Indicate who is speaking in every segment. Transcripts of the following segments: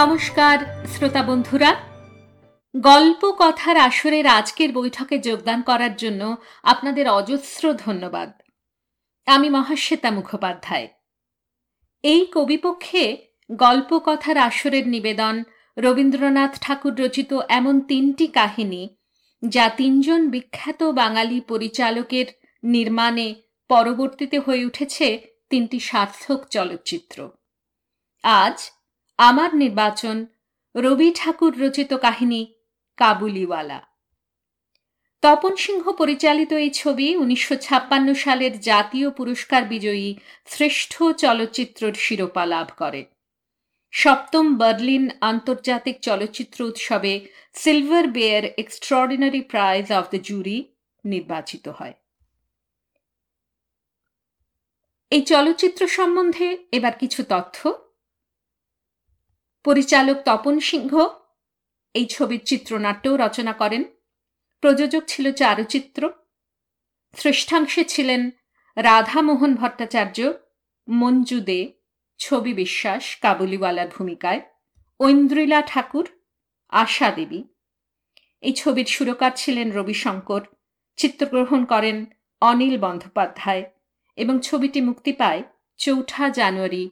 Speaker 1: নমস্কার, শ্রোতা বন্ধুরা। গল্প কথার আসরের আজকের বৈঠকে যোগদান করার জন্য আপনাদের অজস্র ধন্যবাদ। আমি মহাশ্বেতা মুখোপাধ্যায়। এই কবিপক্ষে গল্প কথার আসরের নিবেদন রবীন্দ্রনাথ ঠাকুর রচিত এমন তিনটি কাহিনী যা তিনজন বিখ্যাত বাঙালি পরিচালকের নির্মাণে পরবর্তীতে হয়ে উঠেছে তিনটি সার্থক চলচ্চিত্র। আজ আমার নির্বাচন রবি ঠাকুর রচিত কাহিনী কাবুলিওয়ালা। তপন সিংহ পরিচালিত এই ছবি উনিশশো ছাপ্পান্ন সালের জাতীয় পুরস্কার বিজয়ী শ্রেষ্ঠ চলচ্চিত্রের শিরোপা লাভ করে। সপ্তম বার্লিন আন্তর্জাতিক চলচ্চিত্র উৎসবে silver bear extraordinary prize of the jury নির্বাচিত হয়। এই চলচ্চিত্র সম্বন্ধে এবার কিছু তথ্য। পরিচালক তপন সিংহ। এই ছবির চিত্রনাট্যও রচনা করেন। প্রযোজক ছিল চারুচিত্র। শ্রেষ্ঠাংশে ছিলেন রাধামোহন ভট্টাচার্য, মঞ্জু দে, ছবি বিশ্বাস, কাবুলিওয়ালার ভূমিকায়, ঐন্দ্রিলা ঠাকুর, আশা দেবী। এই ছবির সুরকার ছিলেন রবিশঙ্কর। চিত্রগ্রহণ করেন অনিল বন্দ্যোপাধ্যায় এবং ছবিটি মুক্তি পায় চৌঠা জানুয়ারি,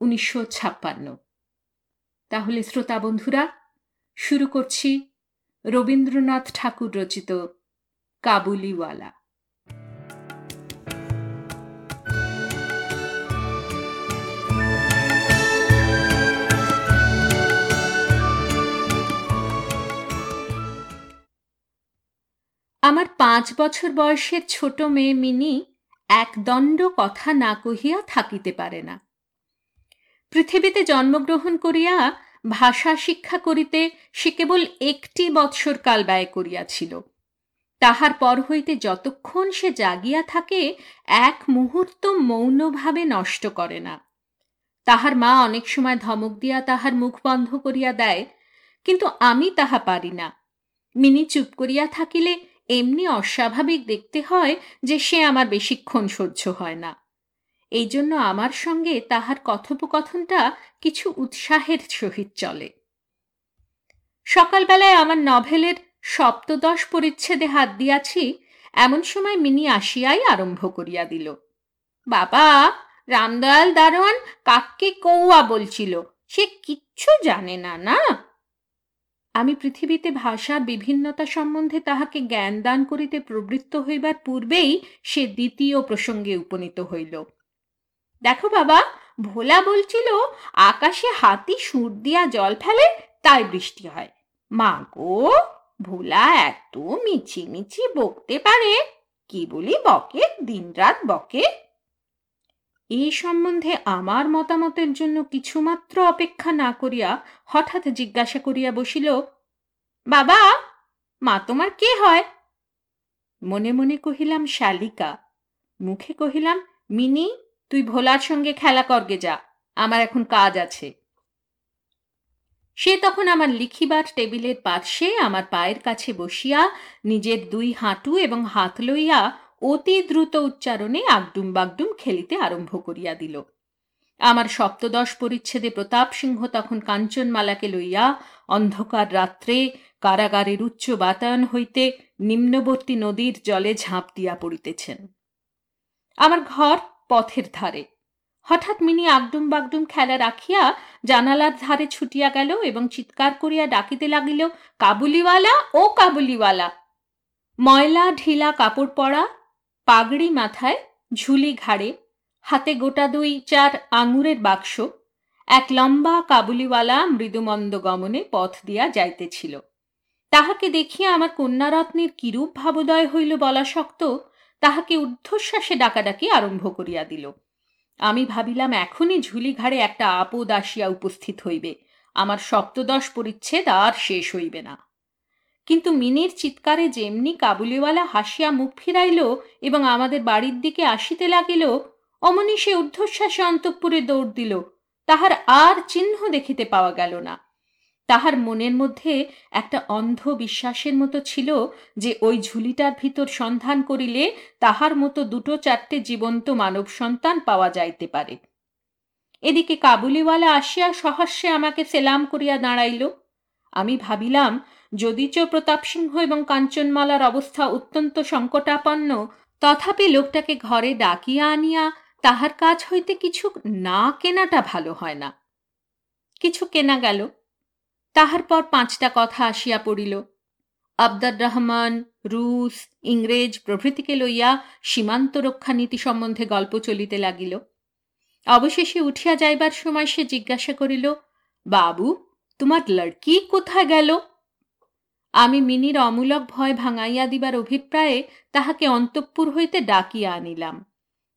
Speaker 1: উনিশশো ছাপ্পান্ন। তাহলে শ্রোতা বন্ধুরা, শুরু করছি রবীন্দ্রনাথ ঠাকুর রচিত কাবুলিওয়ালা। আমার পাঁচ বছর বয়সের ছোট মেয়ে মিনি একদণ্ড কথা না কহিয়া থাকিতে পারে না। পৃথিবীতে জন্মগ্রহণ করিয়া ভাষা শিক্ষা করিতে সে কেবল একটি বৎসর কাল ব্যয় করিয়াছিল। তাহার পর হইতে যতক্ষণ সে জাগিয়া থাকে, এক মুহূর্ত মৌনভাবে নষ্ট করে না। তাহার মা অনেক সময় ধমক দিয়া তাহার মুখ বন্ধ করিয়া দেয়, কিন্তু আমি তাহা পারি না। মিনি চুপ করিয়া থাকিলে এমনি অস্বাভাবিক দেখতে হয় যে সে আমার বেশিক্ষণ সহ্য হয় না। এই জন্য আমার সঙ্গে তাহার কথোপকথনটা কিছু উৎসাহের সহিত চলে। সকালবেলায় আমার নভেলের সপ্তদশ পরিচ্ছেদে হাত দিয়াছি, এমন সময় মিনি আসিয়াই আরম্ভ করিয়া দিল। বাবা, রামদয়াল দারোয়ান কাককে কৌয়া বলছিল, সে কিচ্ছু জানে না না? আমি পৃথিবীতে ভাষার বিভিন্নতা সম্বন্ধে তাহাকে জ্ঞান দান করিতে প্রবৃত্ত হইবার পূর্বেই সে দ্বিতীয় প্রসঙ্গে উপনীত হইল। দেখো বাবা, ভোলা বলছিল, আকাশে হাতি সুর দিয়া জল ফেলে, তাই বৃষ্টি হয়। মা গো, ভোলা এত মিছি মিছি বকতে পারে, কি বলি বকে, দিনরাত বকে। এই সম্বন্ধে আমার মতামতের জন্য কিছুমাত্র অপেক্ষা না করিয়া হঠাৎ জিজ্ঞাসা করিয়া বসিল, বাবা, মা তোমার কে হয়? মনে মনে কহিলাম, শালিকা। মুখে কহিলাম, মিনি তুই ভোলার সঙ্গে খেলা করগে যা, আমার এখন কাজ আছে। সে তখন আমার লিখিবার টেবিলের পার্শ্বে আমার পায়ের কাছে বসিয়া নিজের দুই হাঁটু এবং হাত লইয়া অতি দ্রুত উচ্চারণে আগডুম বাগডুম খেলিতে আরম্ভ করিয়া দিল। আমার সপ্তদশ পরিচ্ছেদে প্রতাপ সিংহ তখন কাঞ্চনমালাকে লইয়া অন্ধকার রাত্রে কারাগারের উচ্চ বাতায়ন হইতে নিম্নবর্তী নদীর জলে ঝাঁপ দিয়া পড়িতেছেন। আমার ঘর পথের ধারে। হঠাৎ মিনি আগডুম বাগডুম খেলা রাখিয়া জানালার ধারে ছুটিয়া গেল এবং চিৎকার করিয়া ডাকিতে লাগিল, কাবুলিওয়ালা, ও কাবুলিওয়ালা! ময়লা, ঢিলা কাপড় পরা, পাগড়ি মাথায় ঝুলি ঘাড়ে, হাতে গোটা দুই চার আঙুরের বাক্স, এক লম্বা কাবুলিওয়ালা মৃদুমন্দ গমনে পথ দিয়া যাইতেছিল। তাহাকে দেখিয়া আমার কন্যারত্নের কিরূপ ভাবোদয় হইল বলা শক্ত তাহাকে ঊর্ধ্বশ্বাসে ডাকাডাকি আরম্ভ করিয়া দিল। আমি ভাবিলাম, এখনই ঝুলি ঘাড়ে একটা আপদ আসিয়া উপস্থিত হইবে। আমার সপ্তদশ পরিচ্ছেদ আর শেষ হইবে না। কিন্তু মিনির চিৎকারে যেমনি কাবুলিওয়ালা হাসিয়া মুখ ফিরাইল এবং আমাদের বাড়ির দিকে আসিতে লাগিল, অমনি সে ঊর্ধ্বশ্বাসে অন্তঃপুরে দৌড় দিল। তাহার আর চিহ্ন দেখিতে পাওয়া গেল না। তাহার মনের মধ্যে একটা অন্ধ বিশ্বাসের মতো ছিল যে ওই ঝুলিটার ভিতর সন্ধান করিলে তাহার মতো দুটো চারটে জীবন্ত মানব সন্তান পাওয়া যাইতে পারে। এদিকে কাবুলিওয়ালা আসিয়া সহস্যে আমাকে সেলাম করিয়া দাঁড়াইল। আমি ভাবিলাম, যদিচ প্রতাপ সিংহ এবং কাঞ্চনমালার অবস্থা অত্যন্ত সংকটাপন্ন, তথাপি লোকটাকে ঘরে ডাকিয়া আনিয়া তাহার কাজ হইতে কিছু না কেনাটা ভালো হয় না। কিছু কেনা গেল। তাহার পর পাঁচটা কথা আসিয়া পড়িল। আবদার রহমান, রুশ, ইংরেজ প্রভৃতিকে লইয়া সীমান্ত রক্ষা নীতি সম্বন্ধে গল্প চলিতে লাগিল। অবশেষে উঠিয়া যাইবার সময় সে জিজ্ঞাসা করিল, বাবু, তোমার লড়কি কোথায় গেল? আমি মিনির অমূলক ভয় ভাঙাইয়া দিবার অভিপ্রায়ে তাহাকে অন্তঃপুর হইতে ডাকিয়া আনিলাম।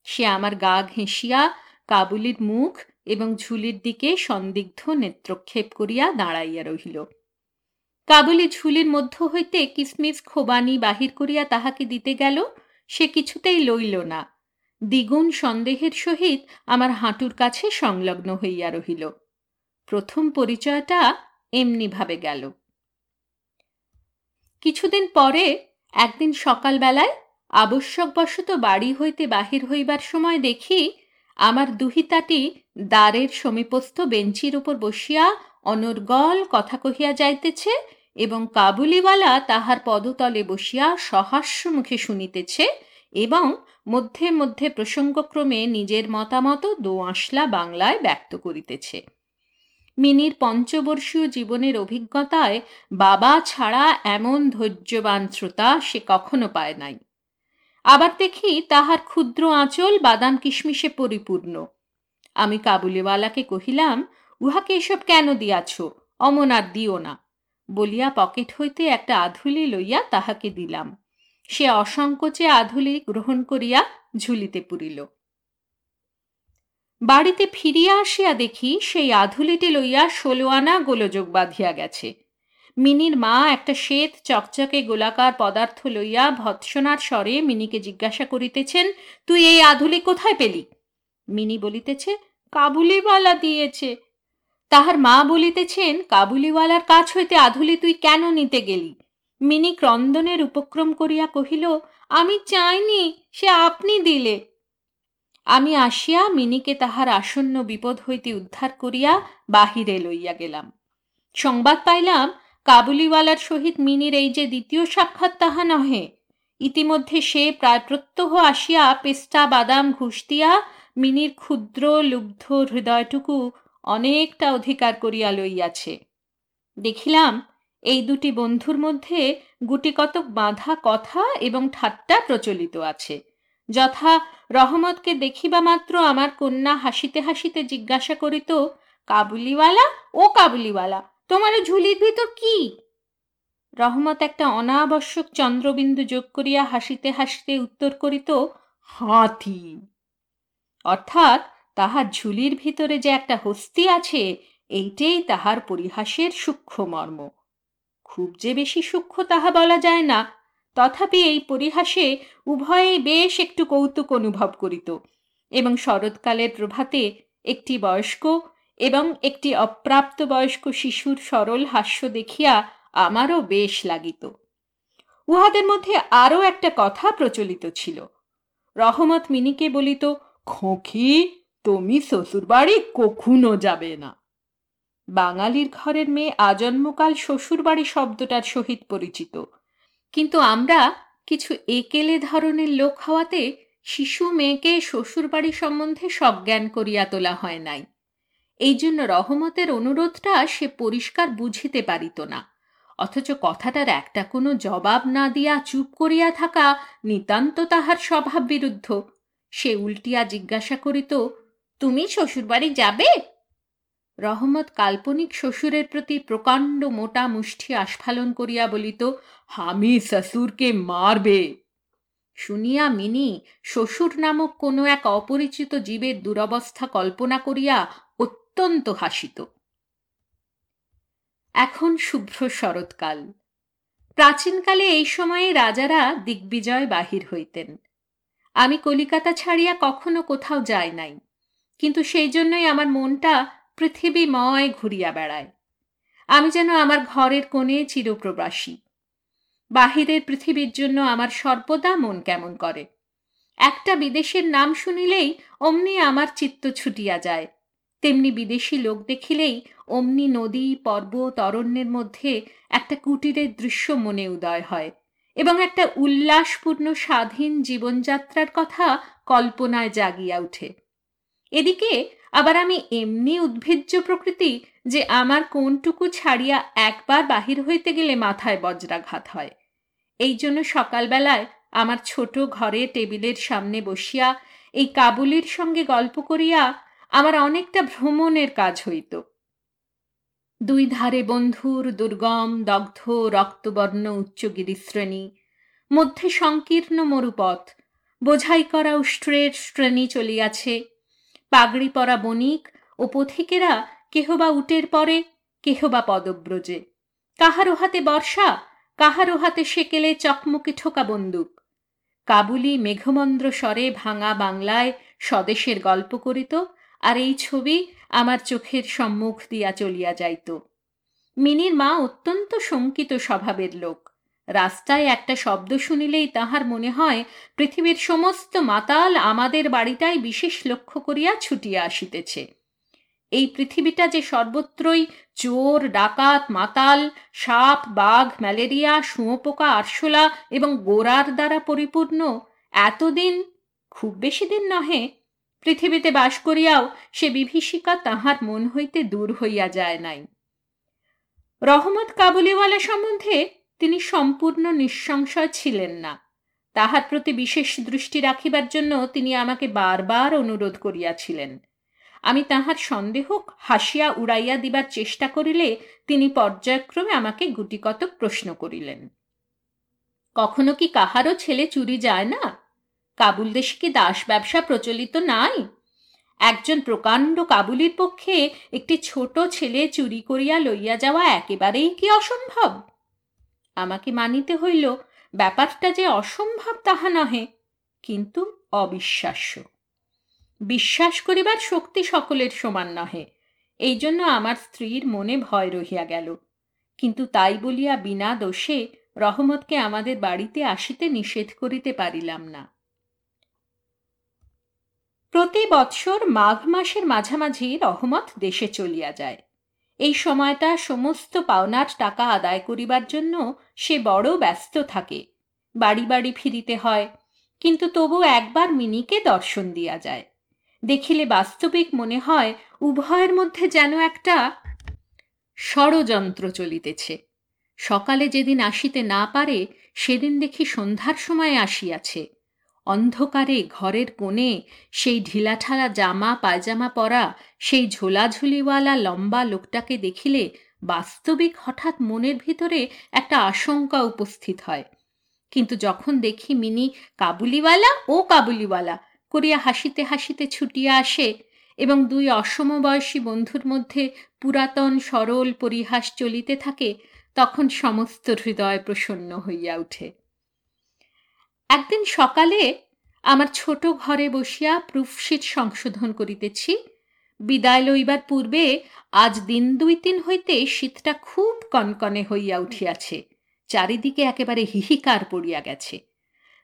Speaker 1: সে আমার গা ঘেঁষিয়া কাবুলির মুখ এবং ঝুলির দিকে সন্দিগ্ধ নেত্রক্ষেপ করিয়া দাঁড়াইয়া রহিল। কাবুলি ঝুলির মধ্য হইতে কিসমিস খোবানি বাহির করিয়া তাহাকে দিতে গেল, সে কিছুতেই লইল না। দ্বিগুণ সন্দেহের সহিত আমার হাঁটুর কাছে সংলগ্ন হইয়া রহিল। প্রথম পরিচয়টা এমনিভাবে গেল। কিছুদিন পরে একদিন সকালবেলায় আবশ্যকবশত বাড়ি হইতে বাহির হইবার সময় দেখি আমার দুহিতাটি দ্বারের সমীপস্থ বেঞ্চির উপর বসিয়া অনর্গল কথা কহিয়া যাইতেছে এবং কাবুলিওয়ালা তাহার পদতলে বসিয়া সহাস্য মুখে শুনিতেছে এবং মধ্যে মধ্যে প্রসঙ্গক্রমে নিজের মতামত দোআঁশলা বাংলায় ব্যক্ত করিতেছে। মিনির পঞ্চবর্ষীয় জীবনের অভিজ্ঞতায় বাবা ছাড়া এমন ধৈর্যবান শ্রোতা সে কখনো পায় নাই। আবার দেখি তাহার ক্ষুদ্র আঁচল বাদাম কিশমিশে পরিপূর্ণ। আমি কাবুলিওয়ালাকে কহিলাম, উহাকে এসব কেন দিয়াছ? অমন আর দিও না। বলিয়া পকেট হইতে একটা আধুলি লইয়া তাহাকে দিলাম। সে অসংকোচে আধুলি গ্রহণ করিয়া ঝুলিতে পুরিল। বাড়িতে ফিরিয়া আসিয়া দেখি সেই আধুলিটি লইয়া ষোলো আনা গোলযোগ বাঁধিয়া গেছে। মিনির মা একটা শ্বেত চকচকে গোলাকার পদার্থ লইয়া ভৎসনার স্বরে মিনিকে জিজ্ঞাসা করিতেছেন, তুই এই আধুলি কোথায় পেলি? মিনি বলিতেছে, কাবুলিওয়ালা দিয়েছে। তাহার মা বলিতেছেন, কাবুলিওয়ালার কাছ হইতে আধুলি তুই কেন নিতে গেলি? মিনি ক্রন্দনের উপক্রম করিয়া কহিল, আমি চাইনি, সে আপনি দিলে। আমি আসিয়া মিনিকে তাহার আসন্ন বিপদ হইতে উদ্ধার করিয়া বাহিরে লইয়া গেলাম। সংবাদ পাইলাম কাবুলিওয়ালার সহিত মিনির এই যে দ্বিতীয় সাক্ষাৎ তাহা নহে। ইতিমধ্যে সে প্রায় প্রত্যহ আসিয়া পেস্টা বাদাম, ঘুষ দিয়া মিনির ক্ষুদ্র, লুব্ধ হৃদয়টুকু অনেকটা অধিকার করিয়া লইয়াছে। দেখিলাম, এই দুটি বন্ধুর মধ্যে গুটিকতক বাঁধা কথা এবং ঠাট্টা প্রচলিত আছে। যথা রহমতকে দেখিবা মাত্র আমার কন্যা হাসিতে হাসিতে জিজ্ঞাসা করিত, কাবুলিওয়ালা ও কাবুলিওয়ালা তোমার ঝুলির ভিতর কি? রহমত একটা অনাবশ্যক চন্দ্রবিন্দু যোগ করিয়া হাসিতে হাসিতে উত্তর করিত, হাতি। অর্থাৎ তাহার ঝুলির ভিতরে যে একটা হস্তি আছে, এইটেই তাহার পরিহাসের সূক্ষ্ম মর্ম খুব যে বেশি সূক্ষ্ম তাহা বলা যায় না, তথাপি এই পরিহাসে উভয়েই বেশ একটু কৌতুক অনুভব করিত, এবং শরৎকালের প্রভাতে একটি বয়স্ক এবং একটি অপ্রাপ্ত বয়স্ক শিশুর সরল হাস্য দেখিয়া আমারও বেশ লাগিত। উহাদের মধ্যে আরও একটা কথা প্রচলিত ছিল। রহমত মিনিকে বলিত, খোঁখি, তুমি শ্বশুরবাড়ি কখনো যাবে না। বাঙালির ঘরের মেয়ে আজন্মকাল শ্বশুরবাড়ি শব্দটার সহিত পরিচিত। কিন্তু আমরা কিছু একেলে ধরনের লোক হওয়াতে শিশু মেয়েকে শ্বশুরবাড়ি সম্বন্ধে সজ্ঞান করিয়া তোলা হয় নাই। এই জন্য রহমতের অনুরোধটা সে পরিষ্কার বুঝিতে পারিত না। অথচ কথাটার একটা কোনো জবাব না দিয়া চুপ করিয়া থাকা নিতান্ত তাহার স্বভাব বিরুদ্ধ। সে উল্টিয়া জিজ্ঞাসা করিত, তুমি শ্বশুরবাড়ি যাবে? রহমত কাল্পনিক শ্বশুরের প্রতি প্রকাণ্ড মোটা মুষ্টি আস্ফালন করিয়া বলিত হামি শ্বশুরকে মারবে। শুনিয়া মিনি শ্বশুর নামক কোনো এক অপরিচিত জীবের দুরবস্থা কল্পনা করিয়া অত্যন্ত হাসিত। এখন শুভ্র শরৎকাল। প্রাচীনকালে এই সময়ে রাজারা দিগ্বিজয় বাহির হইতেন। আমি কলিকাতা ছাড়িয়া কখনো কোথাও যাই নাই, কিন্তু সেই জন্যই আমার মনটা পৃথিবীময় ঘুরিয়া বেড়ায়। আমি যেন আমার ঘরের কোণে চিরপ্রবাসী। বাহিরের পৃথিবীর জন্য আমার সর্বদা মন কেমন করে। একটা বিদেশের নাম শুনিলেই অমনি আমার চিত্ত ছুটিয়া যায়। তেমনি বিদেশি লোক দেখিলেই অমনি নদী, পর্বত, অরণ্যের মধ্যে একটা কুটিরের দৃশ্য মনে উদয় হয় এবং একটা উল্লাসপূর্ণ স্বাধীন জীবনযাত্রার কথা কল্পনায় জাগিয়া উঠে এদিকে আবার আমি এমনি উদ্ভিজ্জ প্রকৃতি যে আমার কোনটুকু ছাড়িয়া একবার বাহির হইতে গেলে মাথায় বজ্রাঘাত হয়। এই জন্য সকালবেলায় আমার ছোট ঘরে টেবিলের সামনে বসিয়া এই কাবুলির সঙ্গে গল্প করিয়া আমার অনেকটা ভ্রমণের কাজ হইত। দুই ধারে বন্ধুর দুর্গম, দগ্ধ, রক্তবর্ণ উচ্চ গিরিশ্রেণী, মধ্যে সংকীর্ণ মরুপথ, বোঝাই করা উষ্ট্রের শ্রেণি চলিয়াছে। পাগড়ি পরা বণিক ও পথিকেরা কেহ বা উটের পরে কেহ বা পদব্রজে। কাহারো হাতে বর্ষা, কাহারো হাতে সেকেলে চকমকে ঠোকা বন্দুক। কাবুলি মেঘমন্দ্র স্বরে ভাঙা বাংলায় স্বদেশের গল্প করিত আর এই ছবি আমার চোখের সম্মুখ দিয়া চলিয়া যাইত। মিনির মা অত্যন্ত শঙ্কিত স্বভাবের লোক। রাস্তায় একটা শব্দ শুনিলেই তাহার মনে হয়, পৃথিবীর সমস্ত মাতাল আমাদের বাড়িটাই বিশেষ লক্ষ্য করিয়া ছুটিয়া আসিতেছে। এই পৃথিবীটা যে সর্বত্রই চোর, ডাকাত, মাতাল, সাপ, বাঘ, ম্যালেরিয়া, শুঁয়োপোকা, আরশোলা এবং গোড়ার দ্বারা পরিপূর্ণ, এতদিন, খুব বেশি দিন নহে পৃথিবীতে বাস করিয়াও সে বিভীষিকা তাহার মন হইতে দূর হইয়া যায় নাই। রহমত কাবুলিওয়ালা সম্বন্ধে তিনি সম্পূর্ণ নিঃসংশয় ছিলেন না। তাহার প্রতি বিশেষ দৃষ্টি রাখিবার জন্য তিনি আমাকে বারবার অনুরোধ করিয়াছিলেন। আমি তাহার সন্দেহ হাসিয়া উড়াইয়া দিবার চেষ্টা করিলে তিনি পর্যায়ক্রমে আমাকে গুটিকতক প্রশ্ন করিলেন। কখনো কি কাহারও ছেলে চুরি যায় না? কাবুল দেশে কি দাস ব্যবসা প্রচলিত নাই? একজন প্রকাণ্ড কাবুলির পক্ষে একটি ছোট ছেলে চুরি করিয়া লইয়া যাওয়া একেবারেই কি অসম্ভব? আমাকে মানিতে হইল, ব্যাপারটা যে অসম্ভব তাহা নহে, কিন্তু অবিশ্বাস্য। বিশ্বাস করিবার শক্তি সকলের সমান নহে এই জন্য আমার স্ত্রীর মনে ভয় রহিয়া গেল। কিন্তু তাই বলিয়া বিনা দোষে রহমতকে আমাদের বাড়িতে আসিতে নিষেধ করিতে পারিলাম না। প্রতি বৎসর মাঘ মাসের মাঝামাঝি রহমত দেশে চলিয়া যায়। এই সময়টা সমস্ত পাওনার টাকা আদায় করিবার জন্য সে বড় ব্যস্ত থাকে। বাড়ি বাড়ি ফিরিতে হয়, কিন্তু তবু একবার মিনিকে দর্শন দিয়া যায়। দেখিলে বাস্তবিক মনে হয়, উভয়ের মধ্যে যেন একটা ষড়যন্ত্র চলিতেছে। সকালে যেদিন আসিতে না পারে, সেদিন দেখি সন্ধ্যার সময় আসিয়াছে। অন্ধকারে ঘরের কোণে সেই ঢিলাঠালা জামা, পায়জামা পরা সেই ঝোলাঝুলিওয়ালা লম্বা লোকটাকে দেখিলে বাস্তবিক হঠাৎ মনের ভিতরে একটা আশঙ্কা উপস্থিত হয়। কিন্তু যখন দেখি মিনি কাবুলিওয়ালা, ও কাবুলিওয়ালা করিয়া হাসিতে হাসিতে ছুটিয়া আসে এবং দুই অসমবয়সী বন্ধুর মধ্যে পুরাতন, সরল পরিহাস চলিতে থাকে, তখন সমস্ত হৃদয় প্রসন্ন হইয়া উঠে। একদিন সকালে আমার ছোট ঘরে বসিয়া প্রুফশিট সংশোধন করিতেছি। বিদায় লইবার পূর্বে আজ দিন দুই তিন হইতে শীতটা খুব কনকনে হইয়া উঠিয়াছে। চারিদিকে একেবারে হিহিকার পড়িয়া গেছে।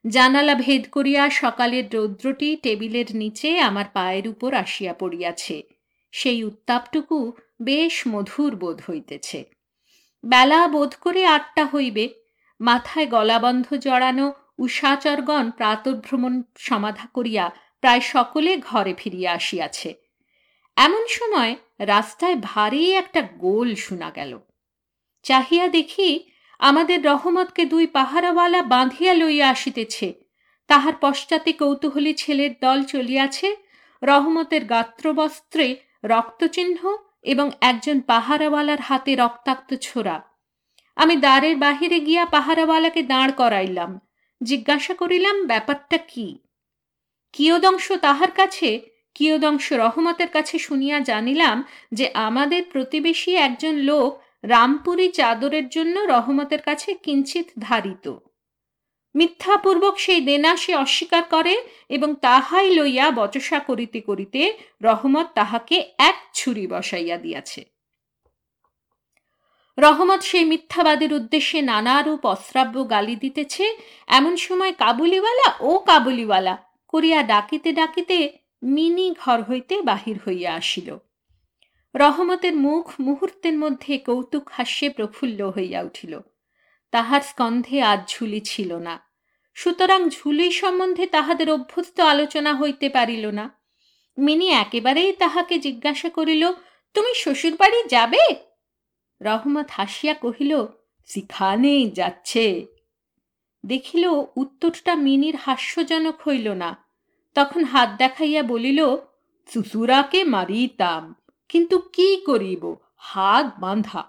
Speaker 1: জানালা ভেদ করিয়া সকালের রৌদ্রটি টেবিলের নিচে আমার পায়ের উপর আসিয়া পড়িয়াছে। সেই উত্তাপটুকু বেশ মধুর বোধ হইতেছে। বেলা বোধ করে আটটা হইবে। মাথায় গলাবন্ধ জড়ানো উষাচরগণ প্রাতভ্রমণ সমাধা করিয়া প্রায় সকলে ঘরে ফিরিয়া আসিয়াছে। এমন সময় রাস্তায় ভারী একটা গোল শোনা গেল। চাহিয়া দেখি আমাদের রহমতকে দুই পাহারাওয়ালা বাঁধিয়া লইয়া আসিতেছে। তাহার পশ্চাতে কৌতূহলী ছেলের দল চলিয়াছে। রহমতের গাত্রবস্ত্রে রক্তচিহ্ন এবং একজন পাহারাওয়ালার হাতে রক্তাক্ত ছোড়া। আমি দ্বারের বাহিরে গিয়া পাহারাওয়ালাকে দাঁড় করাইলাম। জিজ্ঞাসা করিলাম, ব্যাপারটা কি? কিয়দংশ তাহার কাছে, কিয়দংশ রহমতের কাছে শুনিয়া জানিলাম যে আমাদের প্রতিবেশী একজন লোক রামপুরী চাদরের জন্য রহমতের কাছে কিঞ্চিত ধারিত। মিথ্যাপূর্বক সেই দেনা সে অস্বীকার করে এবং তাহাই লইয়া বচসা করিতে করিতে রহমত তাহাকে এক ছুরি বসাইয়া দিয়াছে। রহমত সেই মিথ্যাবাদের উদ্দেশ্যে নানারূপ অশ্রাব্য গালি দিতেছে। এমন সময় কাবুলিওয়ালা, ও কাবুলিওয়ালা! করিয়া ডাকিতে ডাকিতে মিনি ঘর হইতে বাহির হইয়া আসিল। রহমতের মুখ মুহূর্তের মধ্যে কৌতুক হাস্যে প্রফুল্ল হইয়া উঠিল। তাহার স্কন্ধে আজ ঝুলি ছিল না। সুতরাং ঝুলি সম্বন্ধে তাহাদের অভ্যস্ত আলোচনা হইতে পারিল না। মিনি একেবারেই তাহাকে জিজ্ঞাসা করিল, তুমি শ্বশুর বাড়ি যাবে? রহমত হাসিয়া কহিল সেখানেই যাচ্ছে। দেখিল, উত্তরটা মিনির হাস্যজনক হইল না। তখন হাত দেখাইয়া বলিল চুচুরাকে মারিতাম, কিন্তু কি করিব? হাত বাঁধা।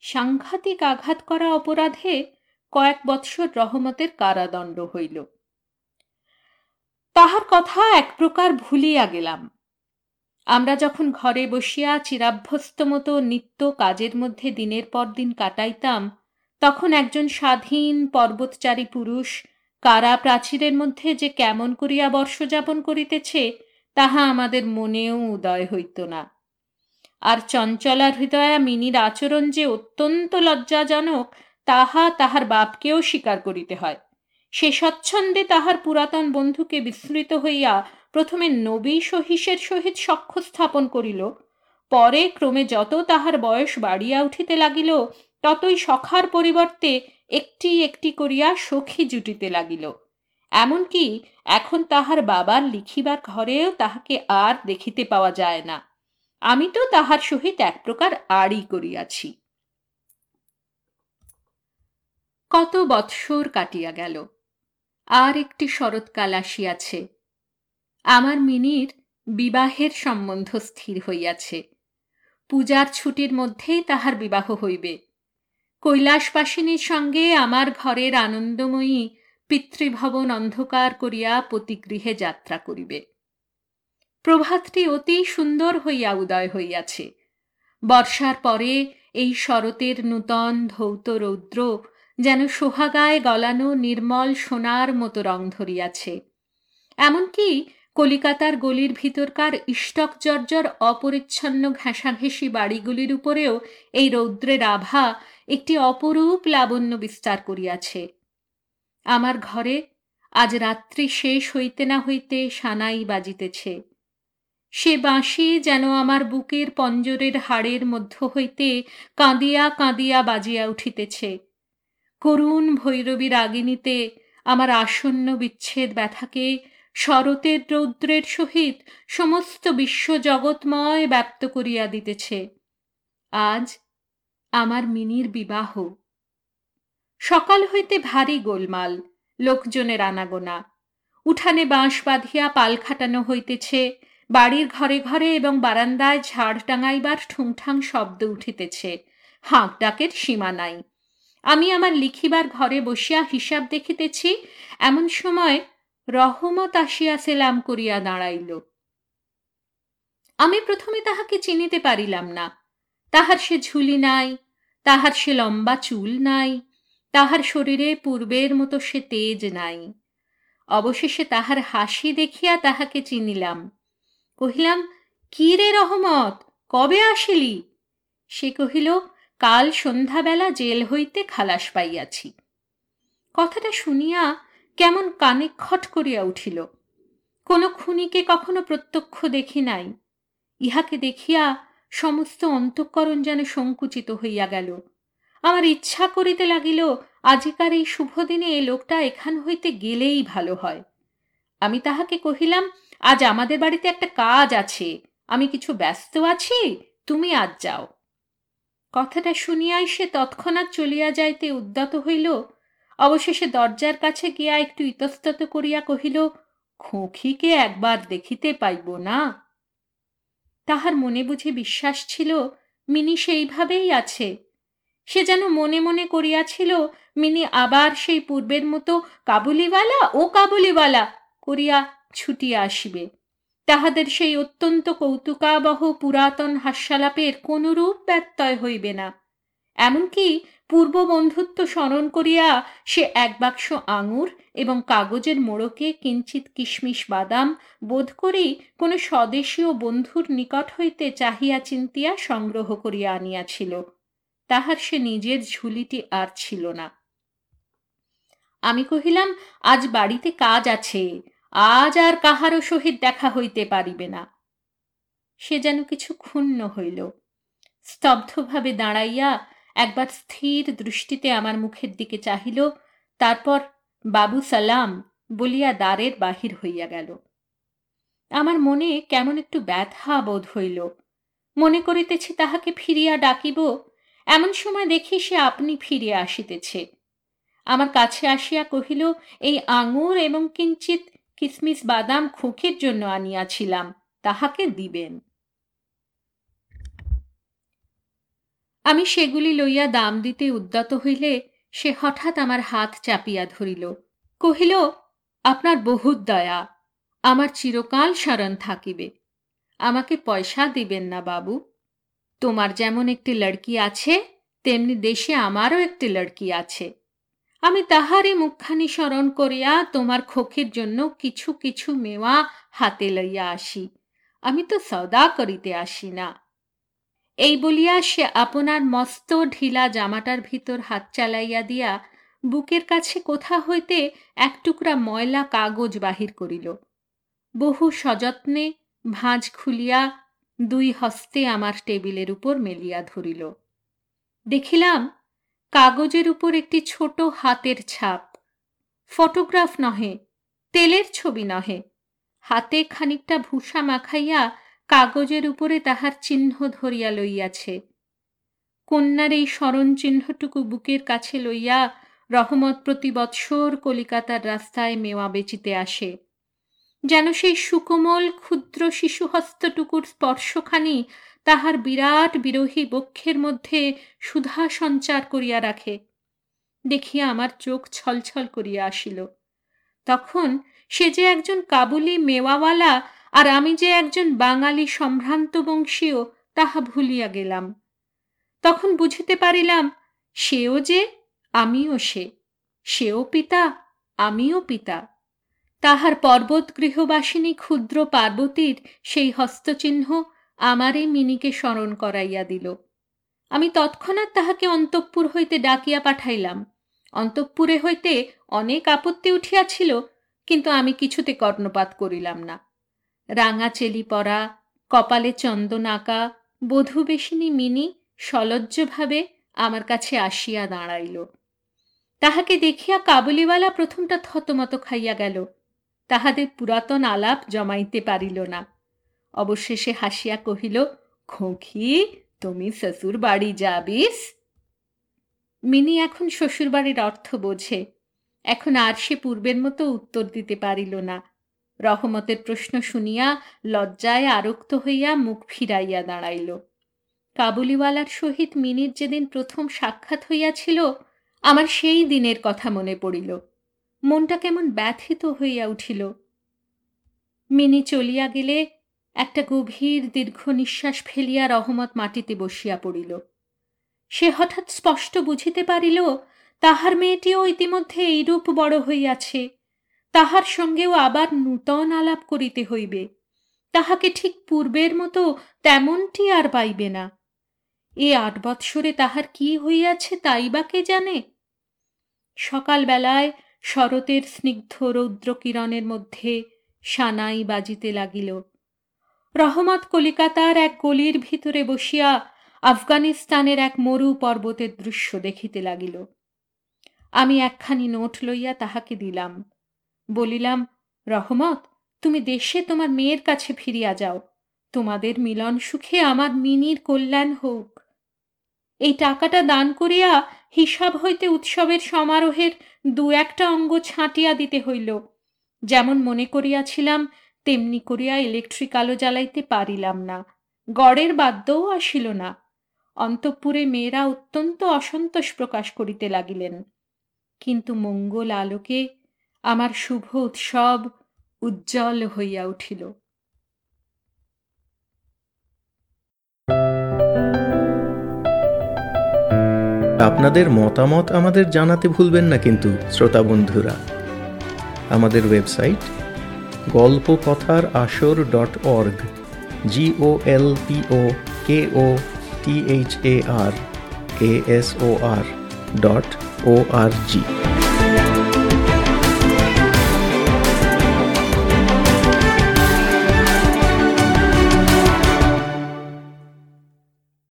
Speaker 1: সাংঘাতিক আঘাত করা অপরাধে কয়েক বৎসর রহমতের কারাদণ্ড হইল। তাহার কথা এক প্রকার ভুলিয়া গেলাম। আমরা যখন ঘরে বসিয়া চিরাভ্যস্ত মতো নিত্য কাজের মধ্যে দিনের পর দিন কাটাইতাম, তখন একজন স্বাধীন পর্বতচারী পুরুষ কারা প্রাচীরের মধ্যে যে কেমন করিয়া বর্ষযাপন করিতেছে, তাহা আমাদের মনেও উদয় হইত না। আর চঞ্চলা হৃদয়া মিনির আচরণ যে অত্যন্ত লজ্জাজনক, তাহা তাহার বাপকেও স্বীকার করিতে হয়। সে স্বচ্ছন্দে তাহার পুরাতন বন্ধুকে বিস্মৃত হইয়া প্রথমে নবী সহিসের সহিত সখ্য স্থাপন করিল, পরে ক্রমে যত তাহার বয়স বাড়িয়া উঠিতে লাগিল, ততই সখার পরিবর্তে একটি একটি করিয়া সখী জুটিতে লাগিল। এমনকি এখন তাহার বাবার লিখিবার ঘরেও তাহাকে আর দেখিতে পাওয়া যায় না। আমি তো তাহার সহিত এক প্রকার আড়ি করিয়াছি। কত বৎসর কাটিয়া গেল। আর একটি শরৎকাল আসিয়াছে। আমার মিনির বিবাহের সম্বন্ধ স্থির হইয়াছে। পূজার ছুটির মধ্যেই তাহার বিবাহ হইবে। কৈলাসবাসিনীর সঙ্গে আমার ঘরের আনন্দময়ী পিতৃভবন অন্ধকার করিয়া পতিগৃহে যাত্রা করিবে। প্রভাতটি অতি সুন্দর হইয়া উদয় হইয়াছে। বর্ষার পরে এই শরতের নূতন ধৌত রৌদ্র যেন সোহাগায় গলানো নির্মল সোনার মতো রং ধরিয়াছে। এমনকি কলিকাতার গলির ভিতরকার ইষ্টক জর্জর অপরিচ্ছন্ন ঘেঁষাঘেঁষি বাড়িগুলির উপরেও এই রৌদ্রের আভা একটি অপরূপ লাবণ্য বিস্তার করিয়াছে। আমার ঘরে আজ রাত্রি শেষ হইতে না হইতে সানাই বাজিতেছে। সে বাঁশি যেন আমার বুকের পঞ্জরের হাড়ের মধ্য হইতে কাঁদিয়া কাঁদিয়া বাজিয়া উঠিতেছে। করুণ ভৈরবী রাগিনীতে আমার আসন্ন বিচ্ছেদ ব্যথাকে শরতের রৌদ্রের সহিত সমস্ত বিশ্ব জগৎময় ব্যপ্ত করিয়া দিতেছে। আজ আমার মিনির বিবাহ। সকাল হইতে ভারী গোলমাল, লোকজনের আনাগোনা। উঠানে বাঁশ বাঁধিয়া পাল খাটানো হইতেছে, বাড়ির ঘরে ঘরে এবং বারান্দায় ঝাড় টাঙাইবার ঠুংঠাং শব্দ উঠিতেছে, হাঁক ডাকের সীমা নাই। আমি আমার লিখিবার ঘরে বসিয়া হিসাব দেখিতেছি, এমন সময় রহমত আসিয়া সেলাম করিয়া দাঁড়াইল। আমি প্রথমে তাহাকে চিনিতে পারিলাম না। তাহার সে ঝুলি নাই, তাহার সে লম্বা চুল নাই, তাহার শরীরে পূর্বের মতো সে তেজ নাই। অবশেষে তাহার হাসি দেখিয়া তাহাকে চিনিলাম। কহিলাম, কি রে রহমত, কবে আসিলি? সে কহিল, কাল সন্ধ্যাবেলা জেল হইতে খালাস পাইয়াছি। কথাটা শুনিয়া কেমন কানে খট করিয়া উঠিল। কোনো খুনিকে কখনো প্রত্যক্ষ দেখি নাই। ইহাকে দেখিয়া সমস্ত অন্তঃকরণ যেন সংকুচিত হইয়া গেল। আমার ইচ্ছা করিতে লাগিল, আজিকার এই শুভ দিনে এ লোকটা এখান হইতে গেলেই ভালো হয়। আমি তাহাকে কহিলাম, আজ আমাদের বাড়িতে একটা কাজ আছে। আমি কিছু ব্যস্ত আছি, তুমি আজ যাও। কথাটা শুনিয়াই সে তৎক্ষণাৎ চলিয়া যাইতে উদ্যত হইল। অবশেষে দরজার কাছে গিয়া একটু ইতস্তত করিয়া কহিল, খোঁখিকে একবার দেখিতে পাইব না? তাহার মনে বুঝে বিশ্বাস ছিল, মিনি সেইভাবেই আছে। সে যেন মনে মনে করিয়াছিল, মিনি আবার সেই পূর্বের মতো কাবুলিওয়ালা ও কাবুলিওয়ালা করিয়া ছুটিয়া আসিবে। তাহাদের সেই অত্যন্ত কৌতুকাবহ পুরাতন হাস্যালাপের কোনরূপ ব্যত্যয় হইবে না। এমনকি পূর্ব বন্ধুত্ব স্মরণ করিয়া সে এক বাক্স আঙুর এবং কাগজের মোড়কে কিঞ্চিত কিশমিশ বাদাম বোধ করেই কোনো স্বদেশীয় বন্ধুর নিকট হইতে চাহিয়া চিন্তিয়া সংগ্রহ করিয়া আনিয়াছিল। তাহার সে নিজের ঝুলিটি আর ছিল না। আমি কহিলাম, আজ বাড়িতে কাজ আছে, আজ আর কাহারও সহিত দেখা হইতে পারিবে না। সে যেন কিছু ক্ষুণ্ণ হইল। স্তব্ধভাবে দাঁড়াইয়া একবার স্থির দৃষ্টিতে আমার মুখের দিকে চাহিল, তারপর বাবু সালাম বলিয়া দ্বারের বাহির হইয়া গেল। আমার মনে কেমন একটু ব্যথা বোধ হইল। মনে করিতেছি তাহাকে ফিরিয়া ডাকিব, এমন সময় দেখি সে আপনি ফিরিয়া আসিতেছে। আমার কাছে আসিয়া কহিল, এই আঙুর এবং কিঞ্চিত কিসমিস বাদাম খুঁকির জন্য আনিয়াছিলাম, তাহাকে দিবেন। আমি সেগুলি লইয়া দাম দিতে উদ্যত হইলে সে হঠাৎ আমার হাত চাপিয়া ধরিল। কহিল, আপনার বহুত দয়া, আমার চিরকাল স্মরণ থাকিবে। আমাকে পয়সা দিবেন না বাবু। তোমার যেমন একটি লড়কি আছে, তেমনি দেশে আমারও একটি লড়কি আছে। আমি তাহারই মুখখানি স্মরণ করিয়া তোমার খোখের জন্য কিছু কিছু মেওয়া হাতে লইয়া আসি। আমি তো সদা করিতে আসি না। এই বলিয়া সে আপনার মস্ত ঢিলা জামাটার ভিতর হাত চালাইয়া দিয়া বুকের কাছে কোথা হইতে এক টুকরা ময়লা কাগজ বাহির করিল। বহু সযত্নে ভাঁজ খুলিয়া দুই হস্তে আমার টেবিলের উপর মেলিয়া ধরিল। দেখিলাম কাগজের উপর একটি ছোট হাতের ছাপ। ফটোগ্রাফ নহে, তেলের ছবি নহে। হাতে খানিকটা ভূষা মাখাইয়া কাগজের উপরে তাহার চিহ্ন ধরিয়া লইয়াছে। কন্যার এই স্মরণ চিহ্নটুকু বুকের কাছে লইয়া রহমত প্রতি বৎসর কলিকাতার রাস্তায় মেওয়া বেচিতে আসে। যেন সেই সুকোমল ক্ষুদ্র শিশুহস্তটুকুর স্পর্শখানি তাহার বিরাট বিরোহী বক্ষের মধ্যে সুধা সঞ্চার করিয়া রাখে। দেখিয়া আমার চোখ ছলছল করিয়া আসিল। তখন সে যে একজন কাবুলি মেওয়াওয়ালা আর আমি যে একজন বাঙালি সম্ভ্রান্ত বংশীয়, তাহা ভুলিয়া গেলাম। তখন বুঝিতে পারিলাম, সেও যে, আমিও সে। সেও পিতা, আমিও পিতা। তাহার পর্বত গৃহবাসিনী ক্ষুদ্র পার্বতীর সেই হস্তচিহ্ন আমারই মিনিকে স্মরণ করাইয়া দিল। আমি তৎক্ষণাৎ তাহাকে অন্তঃপুর হইতে ডাকিয়া পাঠাইলাম। অন্তঃপুরে হইতে অনেক আপত্তি উঠিয়াছিল, কিন্তু আমি কিছুতে কর্ণপাত করিলাম না। রাঙা চেলি পরা, কপালে চন্দন আঁকা, বধূবেশিনী মিনি সলজ্জভাবে আমার কাছে আসিয়া দাঁড়াইল। তাহাকে দেখিয়া কাবুলিওয়ালা প্রথমটা থতমত খাইয়া গেল। তাহাদের পুরাতন আলাপ জমাইতে পারিল না। অবশেষে হাসিয়া কহিল খোঁখি তুমি শ্বশুর বাড়ি যাবিস? মিনি এখন শ্বশুরবাড়ির অর্থ বোঝে। এখন আর সে পূর্বের মতো উত্তর দিতে পারিল না। রহমতের প্রশ্ন শুনিয়া লজ্জায় আরক্ত হইয়া মুখ ফিরাইয়া দাঁড়াইল। কাবুলিওয়ালার সহিত মিনির যেদিন প্রথম সাক্ষাৎ হইয়াছিল, আমার সেই দিনের কথা মনে পড়িল। মনটা কেমন ব্যথিত হইয়া উঠিল। মিনি চলিয়া গেলে একটা গভীর দীর্ঘ নিঃশ্বাস ফেলিয়া রহমত মাটিতে বসিয়া পড়িল। সে হঠাৎ স্পষ্ট বুঝিতে পারিল, তাহার মেয়েটিও ইতিমধ্যে এইরূপ বড় হইয়াছে। তাহার সঙ্গেও আবার নূতন আলাপ করিতে হইবে। তাহাকে ঠিক পূর্বের মতো তেমনটি আর পাইবে না। এ আট বৎসরে তাহার কি হইয়াছে তাই বা কে জানে? সকালবেলায় শরতের স্নিগ্ধ রৌদ্র কিরণের মধ্যে সানাই বাজিতে লাগিল। রহমত কলিকাতার এক গলির ভিতরে বসিয়া আফগানিস্তানের এক মরু পর্বতের দৃশ্য দেখিতে লাগিল। আমি একখানি নোট লইয়া তাহাকে দিলাম। বলিলাম, রহমত, তুমি দেশে তোমার মেয়ের কাছে ফিরিয়া যাও। তোমাদের মিলন সুখে আমার মিনির কল্যাণ হোক। এই টাকাটা দান করিয়া হিসাব হইতে উৎসবের সমারোহের দু একটা অঙ্গ ছাঁটিয়া দিতে হইল। যেমন মনে করিয়াছিলাম, তেমনি করিয়া ইলেকট্রিক আলো জ্বালাইতে পারিলাম না। গড়ের বাদ্যও আসিল না। অন্তঃপুরে মেয়েরা অত্যন্ত অসন্তোষ প্রকাশ করিতে লাগিলেন। কিন্তু মঙ্গল আলোকে আমার শুভ উৎসব উজ্জ্বল হইয়া উঠিল।
Speaker 2: আপনাদের মতামত আমাদের জানাতে ভুলবেন না কিন্তু, শ্রোতা বন্ধুরা। আমাদের ওয়েবসাইট গল্প কথার আসর dot org G O L P O K O T H A R A S O R dot O R G